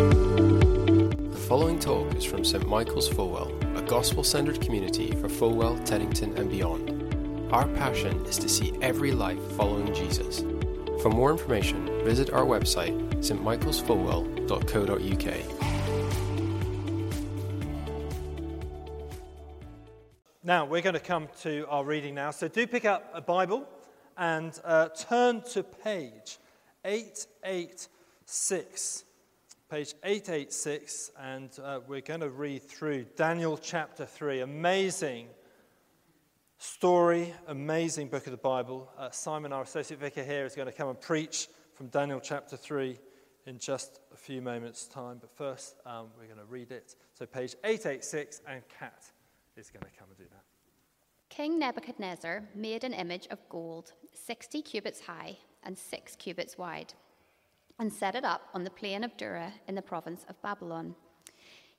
The following talk is from St Michael's Fulwell, a gospel centered community for Fulwell, Teddington, and beyond. Our passion is to see every life following Jesus. For more information, visit our website, stmichaelsfulwell.co.uk. Now, we're going to come to our reading now. So do pick up a Bible and uh, turn to page 886. Page 886, and uh, we're going to read through Daniel chapter 3. Amazing story, amazing book of the Bible. Uh, Simon, our associate vicar here, is going to come and preach from Daniel chapter 3 in just a few moments' time. But first, um, we're going to read it. So, page 886, and Kat is going to come and do that. King Nebuchadnezzar made an image of gold, 60 cubits high and 6 cubits wide, and set it up on the plain of Dura in the province of Babylon.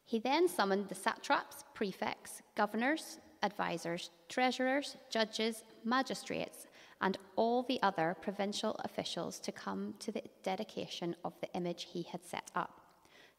He then summoned the satraps, prefects, governors, advisors, treasurers, judges, magistrates, and all the other provincial officials to come to the dedication of the image he had set up.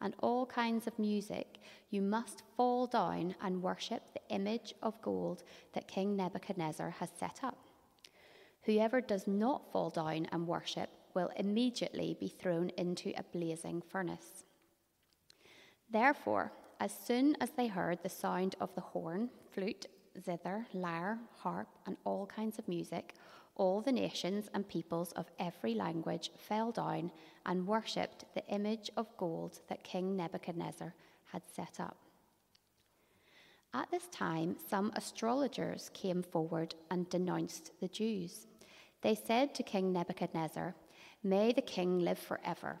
and all kinds of music, you must fall down and worship the image of gold that King Nebuchadnezzar has set up. Whoever does not fall down and worship will immediately be thrown into a blazing furnace. Therefore, as soon as they heard the sound of the horn, flute, zither, lyre, harp, and all kinds of music, all the nations and peoples of every language fell down and worshipped the image of gold that King Nebuchadnezzar had set up. At this time, some astrologers came forward and denounced the Jews. They said to King Nebuchadnezzar, May the king live forever.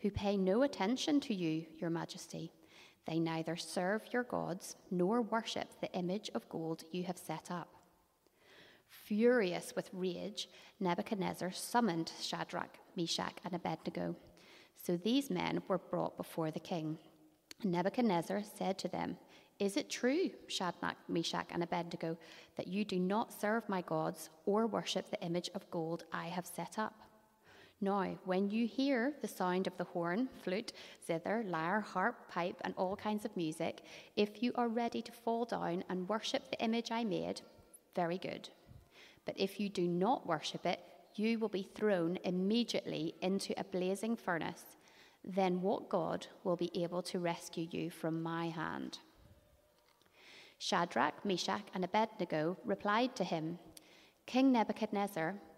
who pay no attention to you, your majesty. They neither serve your gods nor worship the image of gold you have set up. Furious with rage, Nebuchadnezzar summoned Shadrach, Meshach, and Abednego. So these men were brought before the king. Nebuchadnezzar said to them, Is it true, Shadrach, Meshach, and Abednego, that you do not serve my gods or worship the image of gold I have set up? Now, when you hear the sound of the horn, flute, zither, lyre, harp, pipe, and all kinds of music, if you are ready to fall down and worship the image I made, very good. But if you do not worship it, you will be thrown immediately into a blazing furnace. Then what God will be able to rescue you from my hand? Shadrach, Meshach, and Abednego replied to him King Nebuchadnezzar,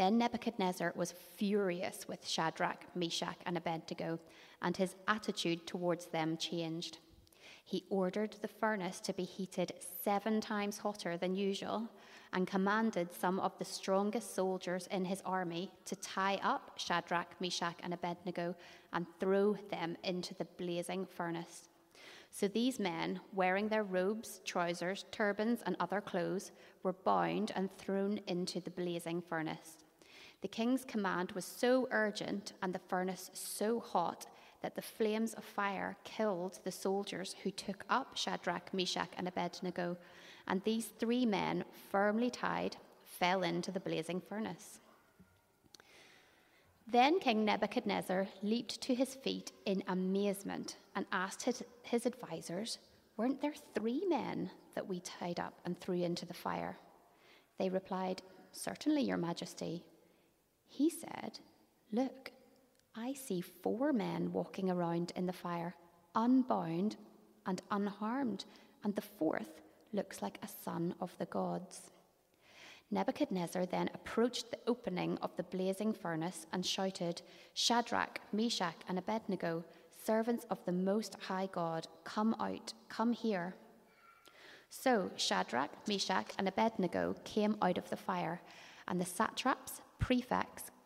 Then Nebuchadnezzar was furious with Shadrach, Meshach, and Abednego, and his attitude towards them changed. He ordered the furnace to be heated seven times hotter than usual and commanded some of the strongest soldiers in his army to tie up Shadrach, Meshach, and Abednego and throw them into the blazing furnace. So these men, wearing their robes, trousers, turbans, and other clothes, were bound and thrown into the blazing furnace. The king's command was so urgent and the furnace so hot that the flames of fire killed the soldiers who took up Shadrach, Meshach, and Abednego and these three men, firmly tied, fell into the blazing furnace. Then King Nebuchadnezzar leaped to his feet in amazement and asked his, his advisers, Weren't there three men that we tied up and threw into the fire? They replied, Certainly, Your Majesty. He said, Look, I see four men walking around in the fire, unbound and unharmed, and the fourth looks like a son of the gods. Nebuchadnezzar then approached the opening of the blazing furnace and shouted, Shadrach, Meshach, and Abednego, servants of the Most High God, come out, come here. So Shadrach, Meshach, and Abednego came out of the fire, and the satraps, prefects,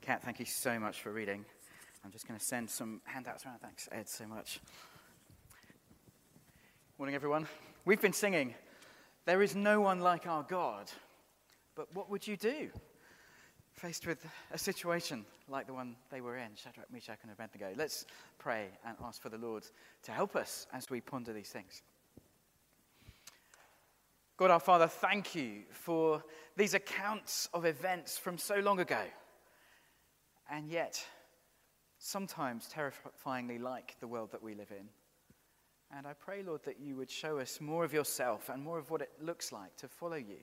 Kat, thank you so much for reading. I'm just going to send some handouts around. Thanks, Ed, so much. Morning, everyone. We've been singing, There is no one like our God. But what would you do faced with a situation like the one they were in, Shadrach, Meshach, and Abednego? Let's pray and ask for the Lord to help us as we ponder these things. God our Father, thank you for these accounts of events from so long ago, and yet sometimes terrifyingly like the world that we live in. And I pray, Lord, that you would show us more of yourself and more of what it looks like to follow you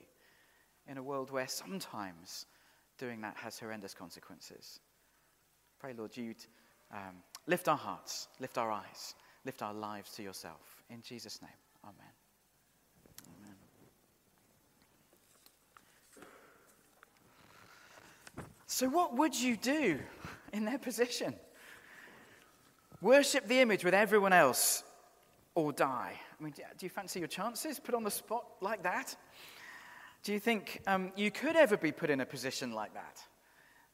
in a world where sometimes doing that has horrendous consequences. Pray, Lord, you'd um, lift our hearts, lift our eyes, lift our lives to yourself. In Jesus' name, amen. Amen. So, what would you do in their position? Worship the image with everyone else or die? I mean, do you fancy your chances put on the spot like that? Do you think um, you could ever be put in a position like that?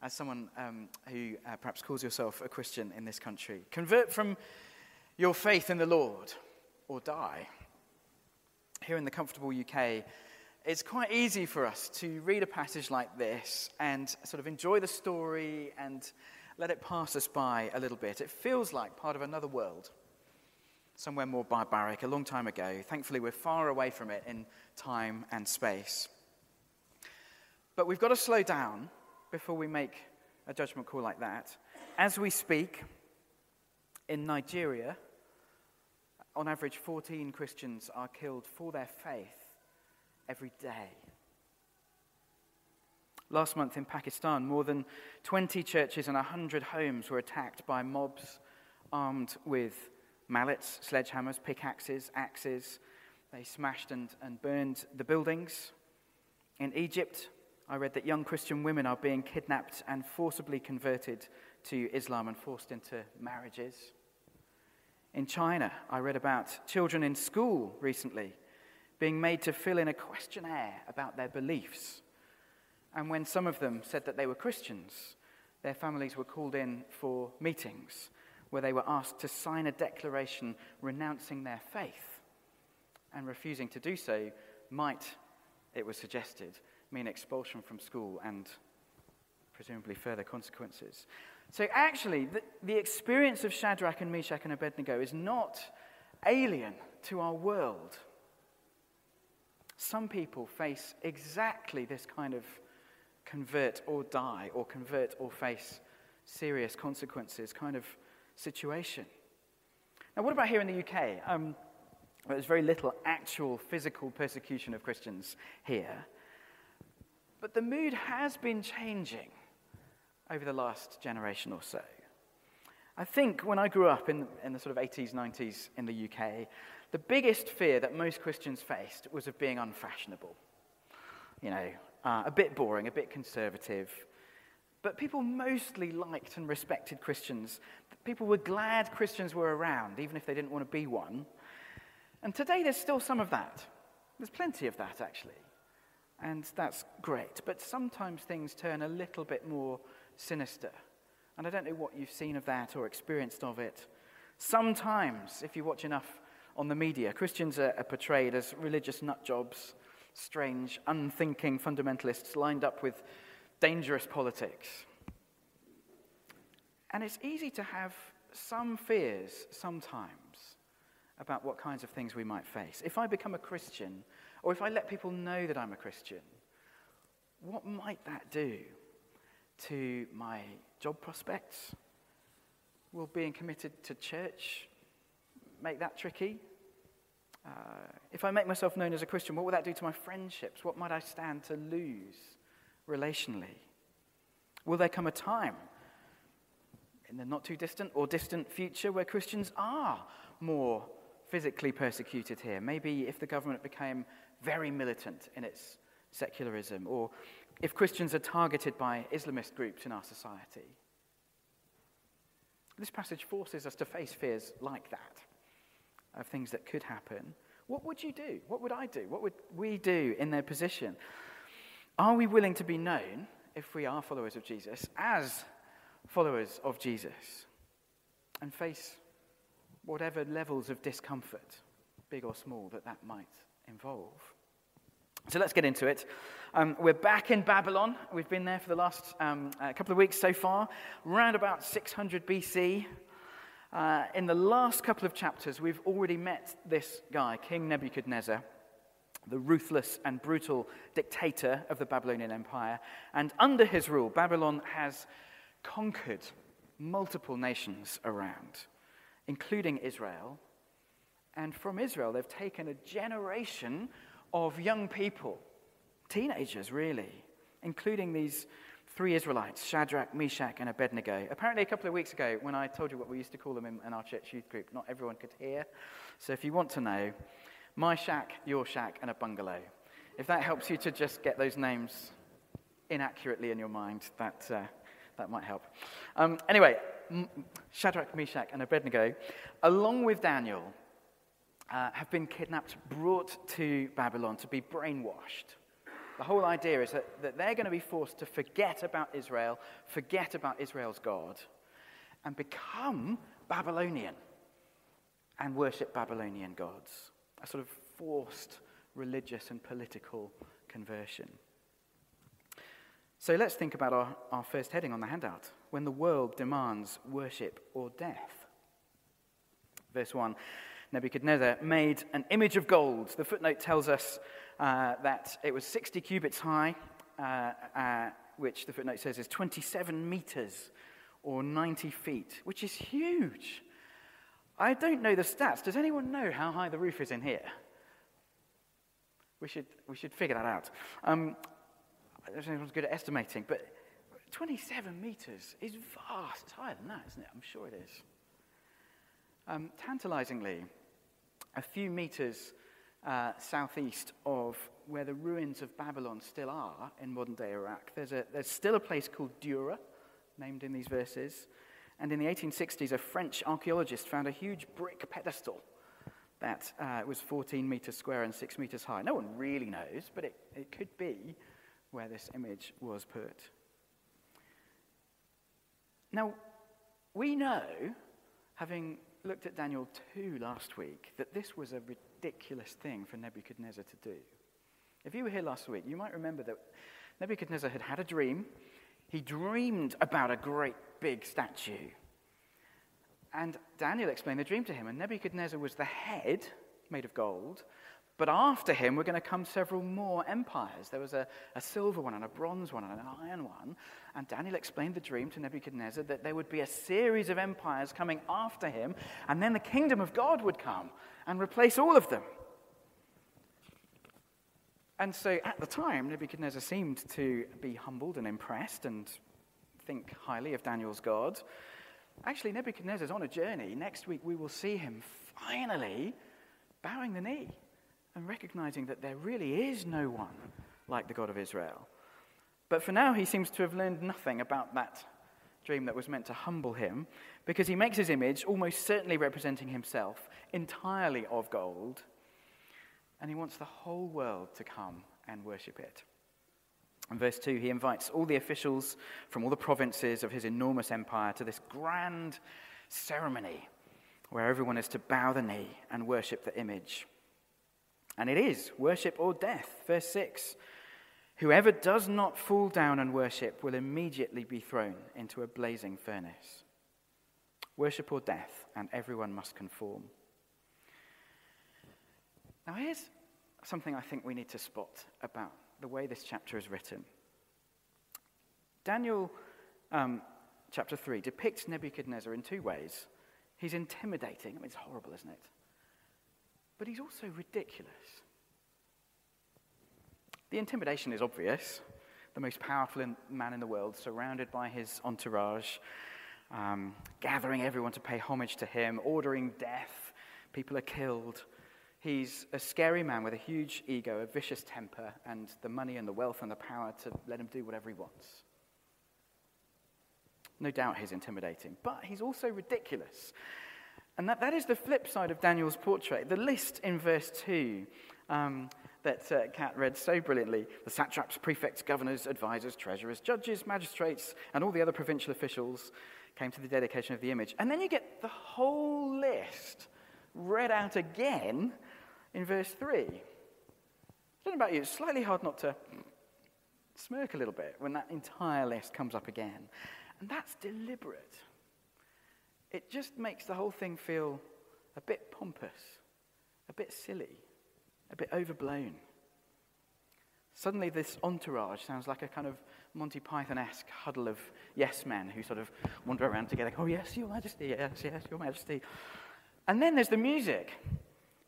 As someone um, who uh, perhaps calls yourself a Christian in this country, convert from your faith in the Lord or die. Here in the comfortable UK, it's quite easy for us to read a passage like this and sort of enjoy the story and let it pass us by a little bit. It feels like part of another world somewhere more barbaric a long time ago. Thankfully, we're far away from it in time and space. But we've got to slow down before we make a judgment call like that. As we speak, in Nigeria, on average, 14 Christians are killed for their faith every day. Last month in Pakistan, more than 20 churches and 100 homes were attacked by mobs armed with mallets, sledgehammers, pickaxes, axes. They smashed and, and burned the buildings. In Egypt, I read that young Christian women are being kidnapped and forcibly converted to Islam and forced into marriages. In China, I read about children in school recently being made to fill in a questionnaire about their beliefs. And when some of them said that they were Christians, their families were called in for meetings where they were asked to sign a declaration renouncing their faith. And refusing to do so might, it was suggested, mean expulsion from school and presumably further consequences. So, actually, the, the experience of Shadrach and Meshach and Abednego is not alien to our world. Some people face exactly this kind of convert or die, or convert or face serious consequences kind of situation. Now, what about here in the UK? Um, there's very little actual physical persecution of Christians here. But the mood has been changing over the last generation or so. I think when I grew up in, in the sort of 80s, 90s in the UK, the biggest fear that most Christians faced was of being unfashionable. You know, uh, a bit boring, a bit conservative. But people mostly liked and respected Christians. People were glad Christians were around, even if they didn't want to be one. And today there's still some of that. There's plenty of that, actually. And that's great. But sometimes things turn a little bit more sinister. And I don't know what you've seen of that or experienced of it. Sometimes, if you watch enough on the media, Christians are, are portrayed as religious nutjobs, strange, unthinking fundamentalists lined up with dangerous politics. And it's easy to have some fears sometimes about what kinds of things we might face. If I become a Christian, or if I let people know that I'm a Christian, what might that do to my job prospects? Will being committed to church make that tricky? Uh, if I make myself known as a Christian, what will that do to my friendships? What might I stand to lose relationally? Will there come a time in the not too distant or distant future where Christians are more physically persecuted here? Maybe if the government became very militant in its secularism, or if Christians are targeted by Islamist groups in our society. This passage forces us to face fears like that, of things that could happen. What would you do? What would I do? What would we do in their position? Are we willing to be known, if we are followers of Jesus, as followers of Jesus, and face whatever levels of discomfort, big or small, that that might involve? So let's get into it. Um, we're back in Babylon. We've been there for the last um, uh, couple of weeks so far, around about 600 BC. Uh, in the last couple of chapters, we've already met this guy, King Nebuchadnezzar, the ruthless and brutal dictator of the Babylonian Empire. And under his rule, Babylon has conquered multiple nations around, including Israel. And from Israel, they've taken a generation of young people, teenagers really, including these three Israelites, Shadrach, Meshach, and Abednego. Apparently, a couple of weeks ago, when I told you what we used to call them in, in our church youth group, not everyone could hear. So if you want to know, my shack, your shack, and a bungalow. If that helps you to just get those names inaccurately in your mind, that, uh, that might help. Um, anyway, Shadrach, Meshach, and Abednego, along with Daniel, uh, have been kidnapped, brought to Babylon to be brainwashed. The whole idea is that, that they're going to be forced to forget about Israel, forget about Israel's God, and become Babylonian and worship Babylonian gods. A sort of forced religious and political conversion. So let's think about our, our first heading on the handout when the world demands worship or death. Verse 1 Nebuchadnezzar made an image of gold. The footnote tells us uh, that it was 60 cubits high, uh, uh, which the footnote says is 27 meters or 90 feet, which is huge. I don't know the stats. Does anyone know how high the roof is in here? We should, we should figure that out. Um, I don't know if anyone's good at estimating, but 27 meters is vast. It's higher than that, isn't it? I'm sure it is. Um, tantalizingly, a few meters uh, southeast of where the ruins of Babylon still are in modern day Iraq, there's, a, there's still a place called Dura, named in these verses. And in the 1860s, a French archaeologist found a huge brick pedestal that uh, was 14 meters square and 6 meters high. No one really knows, but it, it could be where this image was put. Now, we know, having looked at Daniel 2 last week that this was a ridiculous thing for Nebuchadnezzar to do. If you were here last week, you might remember that Nebuchadnezzar had had a dream. He dreamed about a great big statue. And Daniel explained the dream to him, and Nebuchadnezzar was the head, made of gold, but after him were going to come several more empires. There was a, a silver one and a bronze one and an iron one. And Daniel explained the dream to Nebuchadnezzar that there would be a series of empires coming after him, and then the kingdom of God would come and replace all of them. And so at the time, Nebuchadnezzar seemed to be humbled and impressed and think highly of Daniel's God. Actually, Nebuchadnezzar's on a journey. Next week, we will see him finally bowing the knee and recognizing that there really is no one like the God of Israel. But for now, he seems to have learned nothing about that dream that was meant to humble him because he makes his image, almost certainly representing himself, entirely of gold, and he wants the whole world to come and worship it. In verse 2, he invites all the officials from all the provinces of his enormous empire to this grand ceremony where everyone is to bow the knee and worship the image. And it is worship or death. Verse 6 Whoever does not fall down and worship will immediately be thrown into a blazing furnace. Worship or death, and everyone must conform. Now, here's something I think we need to spot about the way this chapter is written. Daniel um, chapter 3 depicts Nebuchadnezzar in two ways. He's intimidating, I mean, it's horrible, isn't it? But he's also ridiculous. The intimidation is obvious. The most powerful in, man in the world, surrounded by his entourage, um, gathering everyone to pay homage to him, ordering death. People are killed. He's a scary man with a huge ego, a vicious temper, and the money and the wealth and the power to let him do whatever he wants. No doubt he's intimidating, but he's also ridiculous. And that, that is the flip side of Daniel's portrait. The list in verse 2 um, that uh, Kat read so brilliantly the satraps, prefects, governors, advisors, treasurers, judges, magistrates, and all the other provincial officials came to the dedication of the image. And then you get the whole list read out again in verse 3. I don't know about you, it's slightly hard not to smirk a little bit when that entire list comes up again. And that's deliberate. It just makes the whole thing feel a bit pompous, a bit silly a bit overblown. Suddenly, this entourage sounds like a kind of Monty Python esque huddle of yes men who sort of wander around together. Oh, yes, Your Majesty, yes, yes, Your Majesty. And then there's the music.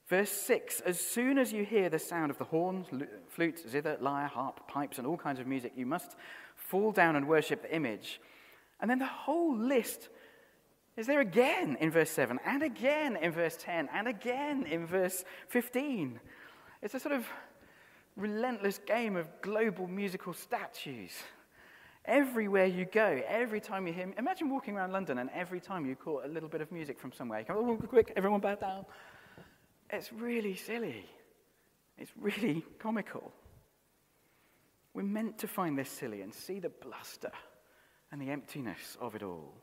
Verse 6 As soon as you hear the sound of the horns, flutes, zither, lyre, harp, pipes, and all kinds of music, you must fall down and worship the image. And then the whole list is there again in verse 7, and again in verse 10, and again in verse 15. It's a sort of relentless game of global musical statues. Everywhere you go, every time you hear, imagine walking around London and every time you caught a little bit of music from somewhere, you go, oh, quick, everyone bow down. It's really silly. It's really comical. We're meant to find this silly and see the bluster and the emptiness of it all.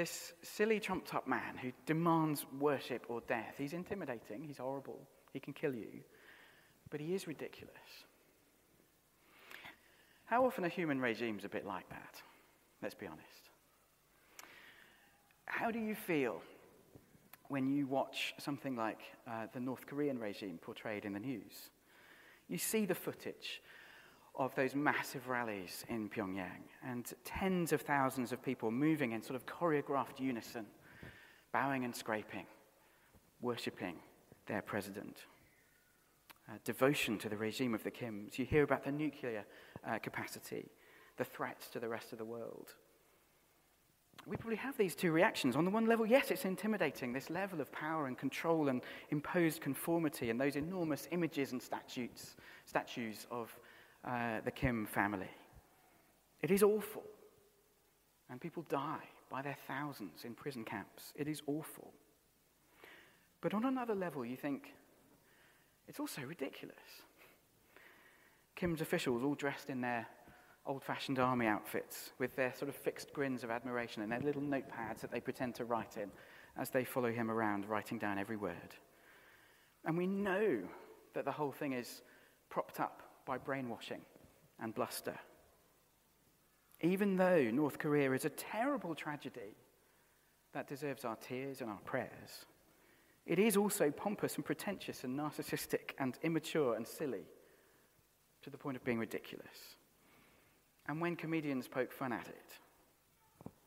This silly, trumped up man who demands worship or death, he's intimidating, he's horrible. He can kill you, but he is ridiculous. How often are human regimes a bit like that? Let's be honest. How do you feel when you watch something like uh, the North Korean regime portrayed in the news? You see the footage of those massive rallies in Pyongyang and tens of thousands of people moving in sort of choreographed unison, bowing and scraping, worshipping, their president. Uh, devotion to the regime of the Kims. You hear about the nuclear uh, capacity, the threats to the rest of the world. We probably have these two reactions. On the one level, yes, it's intimidating, this level of power and control and imposed conformity and those enormous images and statues, statues of uh, the Kim family. It is awful. And people die by their thousands in prison camps. It is awful. But on another level, you think, it's also ridiculous. Kim's officials, all dressed in their old fashioned army outfits, with their sort of fixed grins of admiration and their little notepads that they pretend to write in as they follow him around, writing down every word. And we know that the whole thing is propped up by brainwashing and bluster. Even though North Korea is a terrible tragedy that deserves our tears and our prayers, it is also pompous and pretentious and narcissistic and immature and silly to the point of being ridiculous. And when comedians poke fun at it,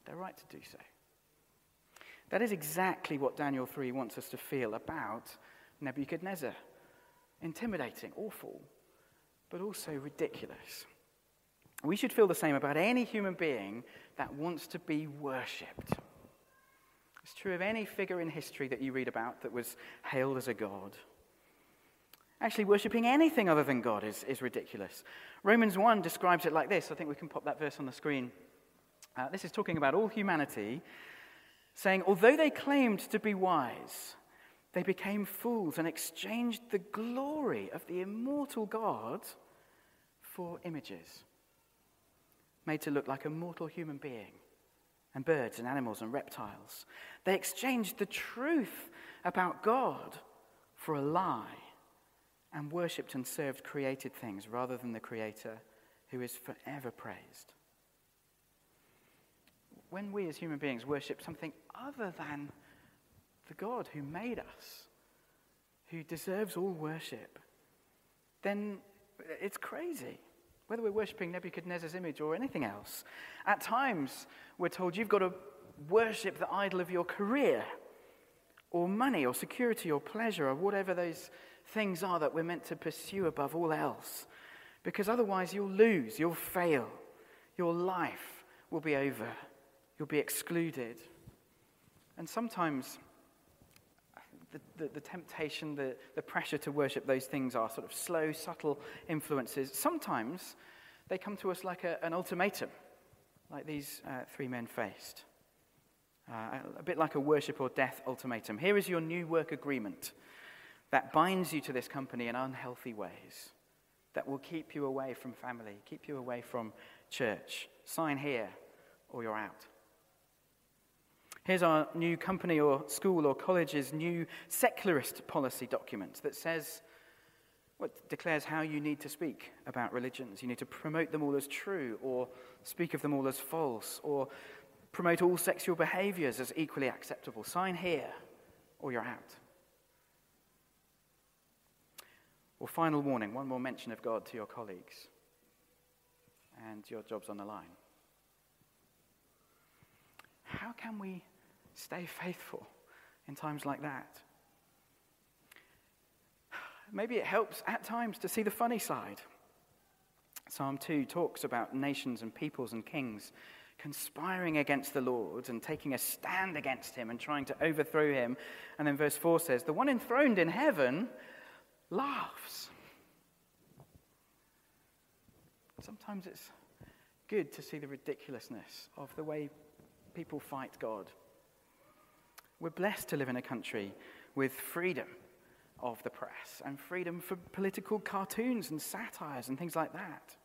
they're right to do so. That is exactly what Daniel 3 wants us to feel about Nebuchadnezzar intimidating, awful, but also ridiculous. We should feel the same about any human being that wants to be worshipped. It's true of any figure in history that you read about that was hailed as a god. Actually, worshipping anything other than God is, is ridiculous. Romans 1 describes it like this. I think we can pop that verse on the screen. Uh, this is talking about all humanity, saying, Although they claimed to be wise, they became fools and exchanged the glory of the immortal God for images made to look like a mortal human being, and birds and animals and reptiles. They exchanged the truth about God for a lie and worshipped and served created things rather than the Creator who is forever praised. When we as human beings worship something other than the God who made us, who deserves all worship, then it's crazy. Whether we're worshipping Nebuchadnezzar's image or anything else, at times we're told you've got to worship the idol of your career, or money, or security, or pleasure, or whatever those things are that we're meant to pursue above all else. Because otherwise, you'll lose, you'll fail, your life will be over, you'll be excluded. And sometimes the, the, the, temptation, the, the pressure to worship those things are sort of slow, subtle influences. Sometimes they come to us like a, an ultimatum, like these uh, three men faced. Uh, a bit like a worship or death ultimatum. Here is your new work agreement that binds you to this company in unhealthy ways, that will keep you away from family, keep you away from church. Sign here or you're out. Here's our new company or school or college's new secularist policy document that says, what declares how you need to speak about religions. You need to promote them all as true, or speak of them all as false, or promote all sexual behaviors as equally acceptable. Sign here, or you're out. Or, final warning one more mention of God to your colleagues, and your job's on the line. How can we stay faithful in times like that? Maybe it helps at times to see the funny side. Psalm 2 talks about nations and peoples and kings conspiring against the Lord and taking a stand against him and trying to overthrow him. And then verse 4 says, The one enthroned in heaven laughs. Sometimes it's good to see the ridiculousness of the way people fight God. We're blessed to live in a country with freedom of the press and freedom for political cartoons and satires and things like that.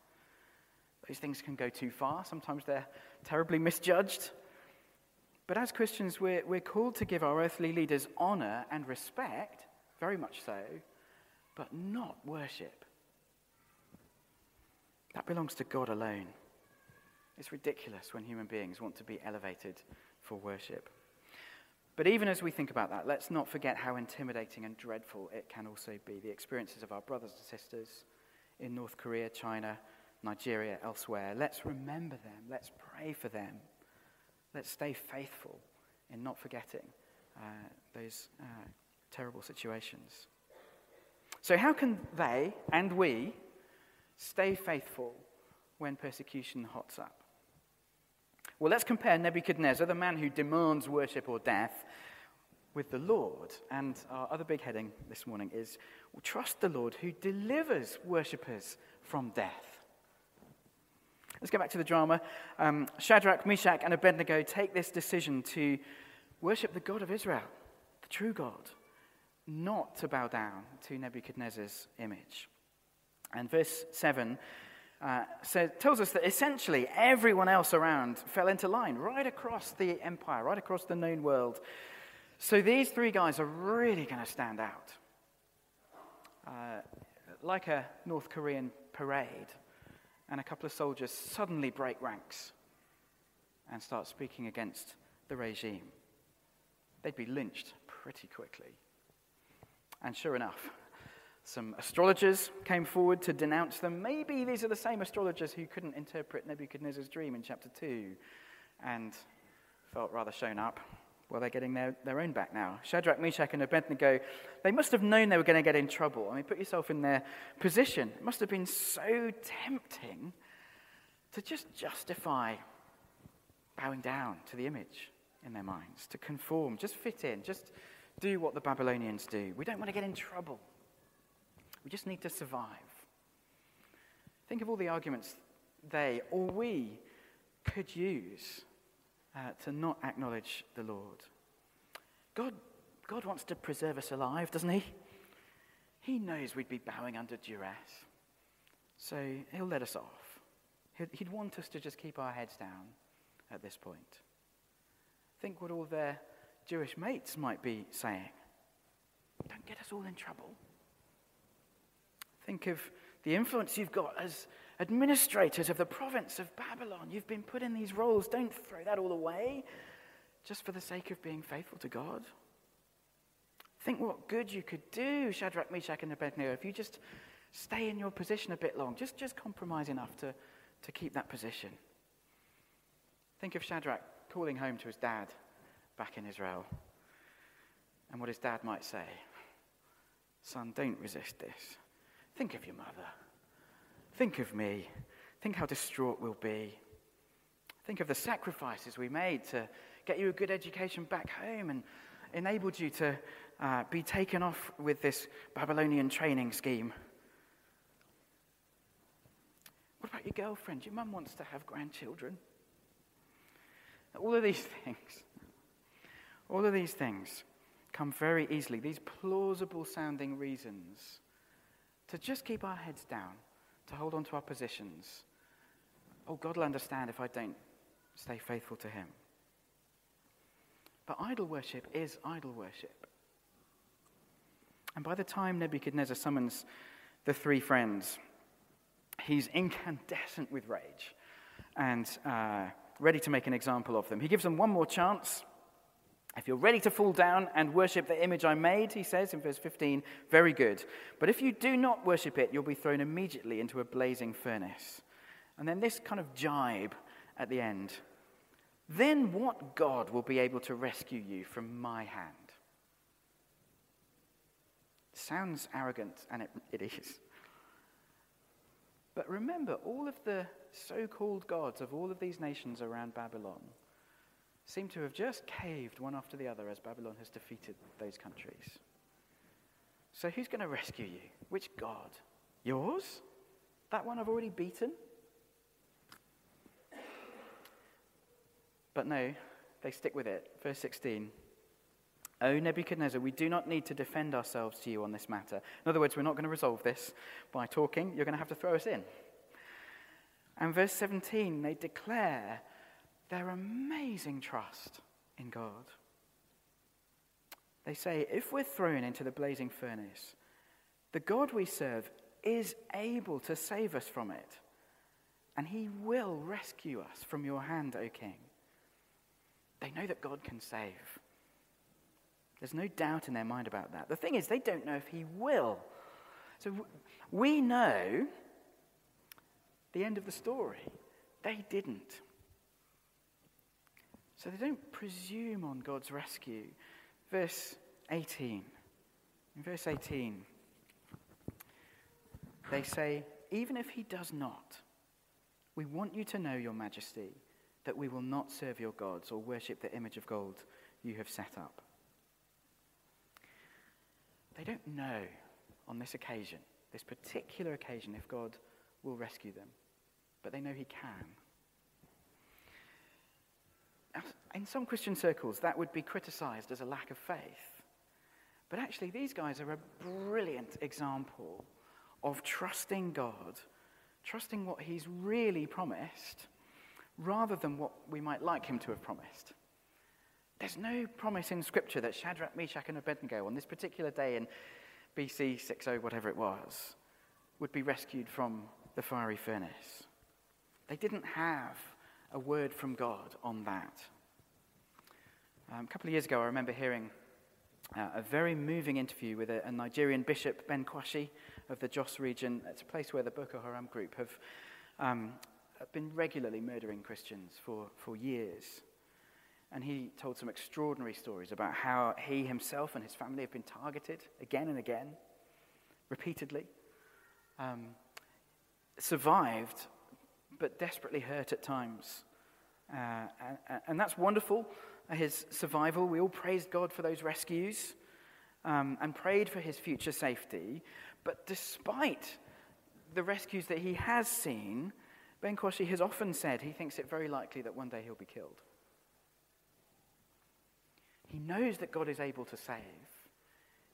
Those things can go too far. Sometimes they're terribly misjudged. But as Christians, we're, we're called to give our earthly leaders honor and respect, very much so, but not worship. That belongs to God alone. It's ridiculous when human beings want to be elevated for worship. But even as we think about that, let's not forget how intimidating and dreadful it can also be. The experiences of our brothers and sisters in North Korea, China, Nigeria, elsewhere. Let's remember them. Let's pray for them. Let's stay faithful in not forgetting uh, those uh, terrible situations. So, how can they and we stay faithful when persecution hots up? Well, let's compare Nebuchadnezzar, the man who demands worship or death, with the Lord. And our other big heading this morning is Trust the Lord who delivers worshippers from death. Let's go back to the drama. Um, Shadrach, Meshach, and Abednego take this decision to worship the God of Israel, the true God not to bow down to Nebuchadnezzar's image. And verse 7 uh, so tells us that essentially everyone else around fell into line right across the empire, right across the known world. So these three guys are really going to stand out. Uh, like a North Korean parade, and a couple of soldiers suddenly break ranks and start speaking against the regime. They'd be lynched pretty quickly. And sure enough, some astrologers came forward to denounce them. Maybe these are the same astrologers who couldn't interpret Nebuchadnezzar's dream in chapter 2 and felt rather shown up. Well, they're getting their, their own back now. Shadrach, Meshach, and Abednego, they must have known they were going to get in trouble. I mean, put yourself in their position. It must have been so tempting to just justify bowing down to the image in their minds, to conform, just fit in, just do what the Babylonians do. We don't want to get in trouble. We just need to survive. Think of all the arguments they or we could use uh, to not acknowledge the Lord. God, God wants to preserve us alive, doesn't He? He knows we'd be bowing under duress. So He'll let us off. He'd, he'd want us to just keep our heads down at this point. Think what all their Jewish mates might be saying. Don't get us all in trouble. Think of the influence you've got as administrators of the province of Babylon. You've been put in these roles. Don't throw that all away just for the sake of being faithful to God. Think what good you could do, Shadrach, Meshach, and Abednego, if you just stay in your position a bit long. Just, just compromise enough to, to keep that position. Think of Shadrach calling home to his dad back in Israel and what his dad might say Son, don't resist this. Think of your mother. Think of me. Think how distraught we'll be. Think of the sacrifices we made to get you a good education back home and enabled you to uh, be taken off with this Babylonian training scheme. What about your girlfriend? Your mum wants to have grandchildren. All of these things, all of these things come very easily, these plausible sounding reasons to just keep our heads down, to hold on to our positions. Oh, God will understand if I don't stay faithful to Him. But idol worship is idol worship. And by the time Nebuchadnezzar summons the three friends, he's incandescent with rage and uh, ready to make an example of them. He gives them one more chance. If you're ready to fall down and worship the image I made, he says in verse 15, very good. But if you do not worship it, you'll be thrown immediately into a blazing furnace. And then this kind of jibe at the end. Then what God will be able to rescue you from my hand? Sounds arrogant, and it, it is. But remember, all of the so called gods of all of these nations around Babylon seem to have just caved one after the other as Babylon has defeated those countries. So, who's going to rescue you? Which God? Yours? That one I've already beaten? But no, they stick with it. Verse 16. O Nebuchadnezzar, we do not need to defend ourselves to you on this matter. In other words, we're not going to resolve this by talking. You're going to have to throw us in. And verse 17, they declare their amazing trust in God. They say, if we're thrown into the blazing furnace, the God we serve is able to save us from it, and he will rescue us from your hand, O king. They know that God can save. There's no doubt in their mind about that. The thing is, they don't know if he will. So we know the end of the story. They didn't. So they don't presume on God's rescue. Verse 18. In verse 18, they say, Even if he does not, we want you to know, Your Majesty, that we will not serve your gods or worship the image of gold you have set up. They don't know on this occasion, this particular occasion, if God will rescue them, but they know he can in some Christian circles, that would be criticized as a lack of faith. But actually, these guys are a brilliant example of trusting God, trusting what He's really promised, rather than what we might like Him to have promised. There's no promise in Scripture that Shadrach, Meshach, and Abednego on this particular day in BC 60, whatever it was, would be rescued from the fiery furnace. They didn't have a word from God on that. Um, a couple of years ago, I remember hearing uh, a very moving interview with a, a, Nigerian bishop, Ben Kwashi, of the Jos region. It's a place where the Boko Haram group have um, been regularly murdering Christians for, for years. And he told some extraordinary stories about how he himself and his family have been targeted again and again, repeatedly, um, survived, but desperately hurt at times. Uh, and, and, that's wonderful, his survival. We all praised God for those rescues um, and prayed for his future safety. But despite the rescues that he has seen, Ben Kwashi has often said he thinks it very likely that one day he'll be killed. He knows that God is able to save.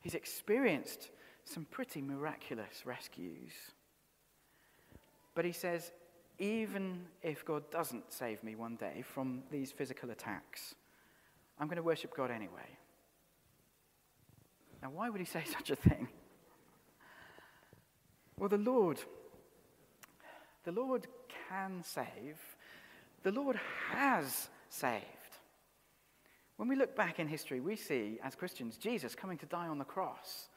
He's experienced some pretty miraculous rescues. But he says, even if God doesn't save me one day from these physical attacks, I'm going to worship God anyway. Now, why would he say such a thing? Well, the Lord, the Lord can save. The Lord has saved. When we look back in history, we see, as Christians, Jesus coming to die on the cross.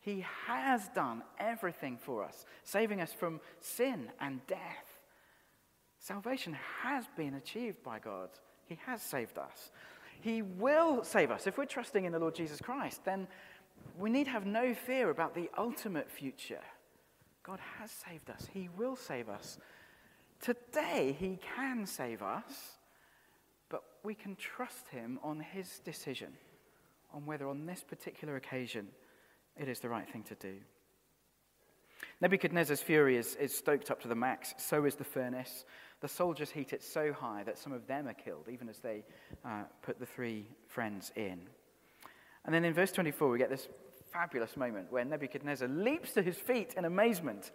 He has done everything for us, saving us from sin and death. Salvation has been achieved by God. He has saved us. He will save us. If we're trusting in the Lord Jesus Christ, then we need have no fear about the ultimate future. God has saved us. He will save us. Today, He can save us but we can trust him on his decision on whether on this particular occasion it is the right thing to do. Nebuchadnezzar's fury is, is stoked up to the max, so is the furnace. The soldiers heat it so high that some of them are killed, even as they uh, put the three friends in. And then in verse 24, we get this fabulous moment where Nebuchadnezzar leaps to his feet in amazement.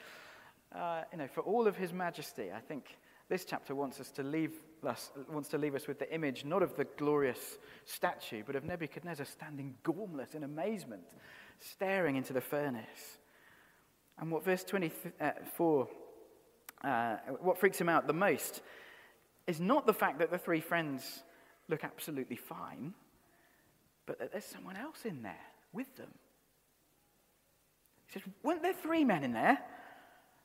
Uh, you know, for all of his majesty, I think this chapter wants us to leave us, wants to leave us with the image not of the glorious statue, but of Nebuchadnezzar standing gormless in amazement, staring into the furnace. And what verse 24, uh, what freaks him out the most is not the fact that the three friends look absolutely fine, but that there's someone else in there with them. He says, Weren't there three men in there?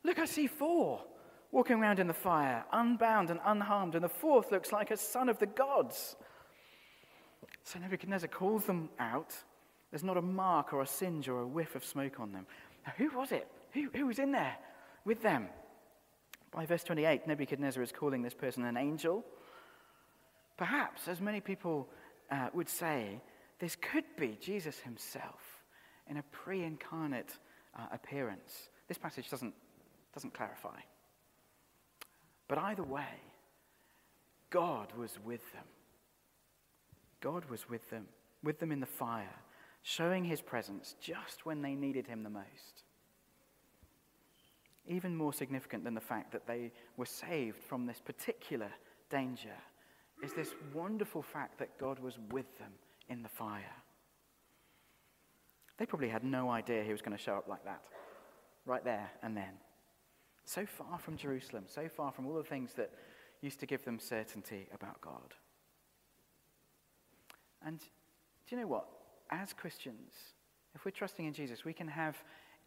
Look, I see four walking around in the fire, unbound and unharmed, and the fourth looks like a son of the gods. So Nebuchadnezzar calls them out. There's not a mark or a singe or a whiff of smoke on them. Now, who was it? Who, who was in there with them? By verse 28, Nebuchadnezzar is calling this person an angel. Perhaps, as many people uh, would say, this could be Jesus himself in a pre incarnate uh, appearance. This passage doesn't, doesn't clarify. But either way, God was with them. God was with them, with them in the fire, showing his presence just when they needed him the most. Even more significant than the fact that they were saved from this particular danger is this wonderful fact that God was with them in the fire. They probably had no idea he was going to show up like that, right there and then. So far from Jerusalem, so far from all the things that used to give them certainty about God. And do you know what? As Christians, if we're trusting in Jesus, we can have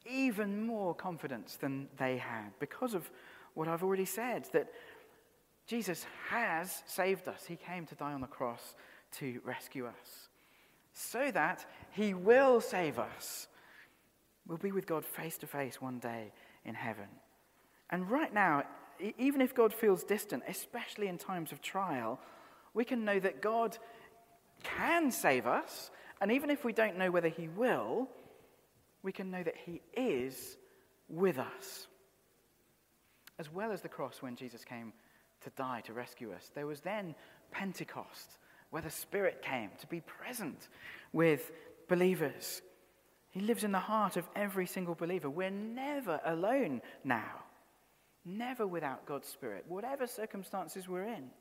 even more confidence than they had because of what I've already said that Jesus has saved us. He came to die on the cross to rescue us so that he will save us. We'll be with God face to face one day in heaven. And right now, even if God feels distant, especially in times of trial, we can know that God can save us. And even if we don't know whether He will, we can know that He is with us. As well as the cross when Jesus came to die to rescue us, there was then Pentecost, where the Spirit came to be present with believers. He lives in the heart of every single believer. We're never alone now. Never without God's Spirit, whatever circumstances we're in,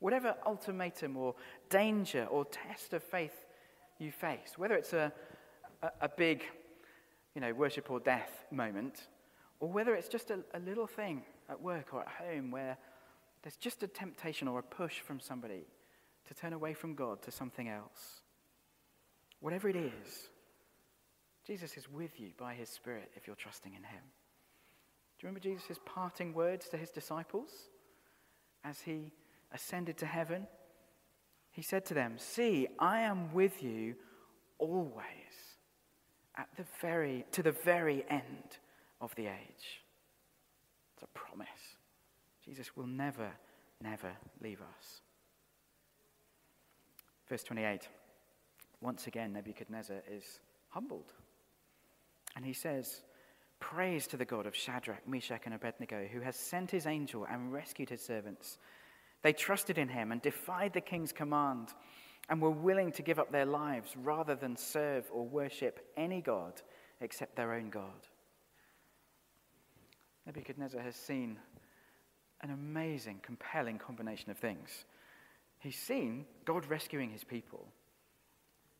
whatever ultimatum or danger or test of faith you face, whether it's a, a, a big, you know, worship or death moment, or whether it's just a, a little thing at work or at home where there's just a temptation or a push from somebody to turn away from God to something else. Whatever it is, Jesus is with you by his Spirit if you're trusting in him Do you remember Jesus' parting words to his disciples as he ascended to heaven? He said to them, See, I am with you always, at the very, to the very end of the age. It's a promise. Jesus will never, never leave us. Verse 28. Once again, Nebuchadnezzar is humbled. And he says, Praise to the God of Shadrach, Meshach, and Abednego, who has sent his angel and rescued his servants. They trusted in him and defied the king's command and were willing to give up their lives rather than serve or worship any God except their own God. Nebuchadnezzar has seen an amazing, compelling combination of things. He's seen God rescuing his people,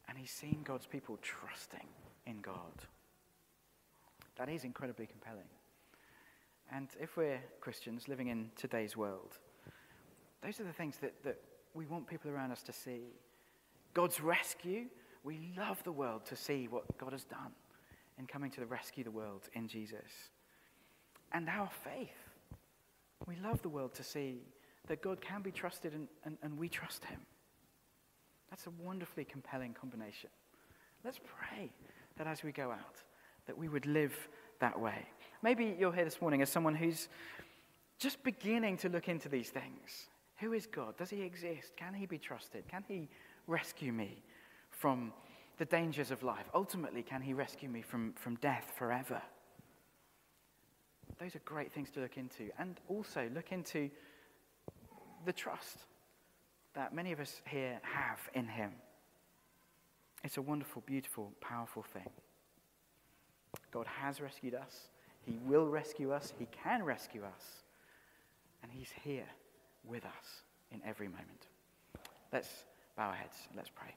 and he's seen God's people trusting in God. That is incredibly compelling. And if we're Christians living in today's world, those are the things that, that we want people around us to see. God's rescue, we love the world to see what God has done in coming to the rescue of the world in Jesus. And our faith, we love the world to see that God can be trusted and, and, and we trust him. That's a wonderfully compelling combination. Let's pray that as we go out, that we would live that way. Maybe you're here this morning as someone who's just beginning to look into these things. Who is God? Does he exist? Can he be trusted? Can he rescue me from the dangers of life? Ultimately, can he rescue me from, from death forever? Those are great things to look into. And also look into the trust that many of us here have in him. It's a wonderful, beautiful, powerful thing. God has rescued us. He will rescue us. He can rescue us. And He's here with us in every moment. Let's bow our heads and let's pray.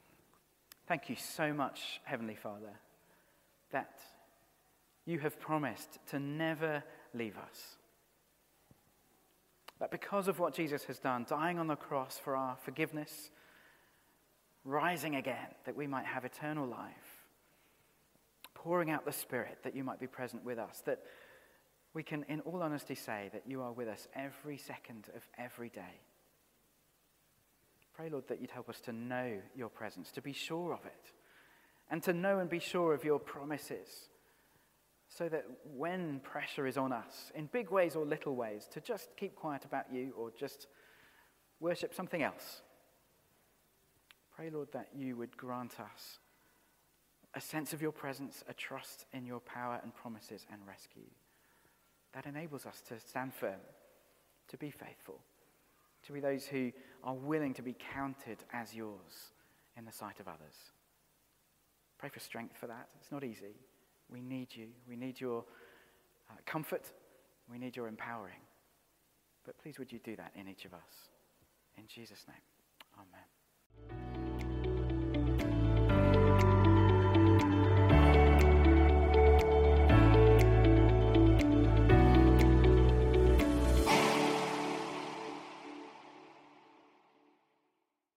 Thank you so much, Heavenly Father, that you have promised to never leave us. That because of what Jesus has done, dying on the cross for our forgiveness, rising again, that we might have eternal life, pouring out the Spirit that you might be present with us, that we can, in all honesty, say that you are with us every second of every day. Pray, Lord, that you'd help us to know your presence, to be sure of it, and to know and be sure of your promises, so that when pressure is on us, in big ways or little ways, to just keep quiet about you or just worship something else. Pray, Lord, that you would grant us a sense of your presence, a trust in your power and promises and rescue. That enables us to stand firm, to be faithful, to be those who are willing to be counted as yours in the sight of others. Pray for strength for that. It's not easy. We need you. We need your uh, comfort. We need your empowering. But please, would you do that in each of us? In Jesus' name, amen.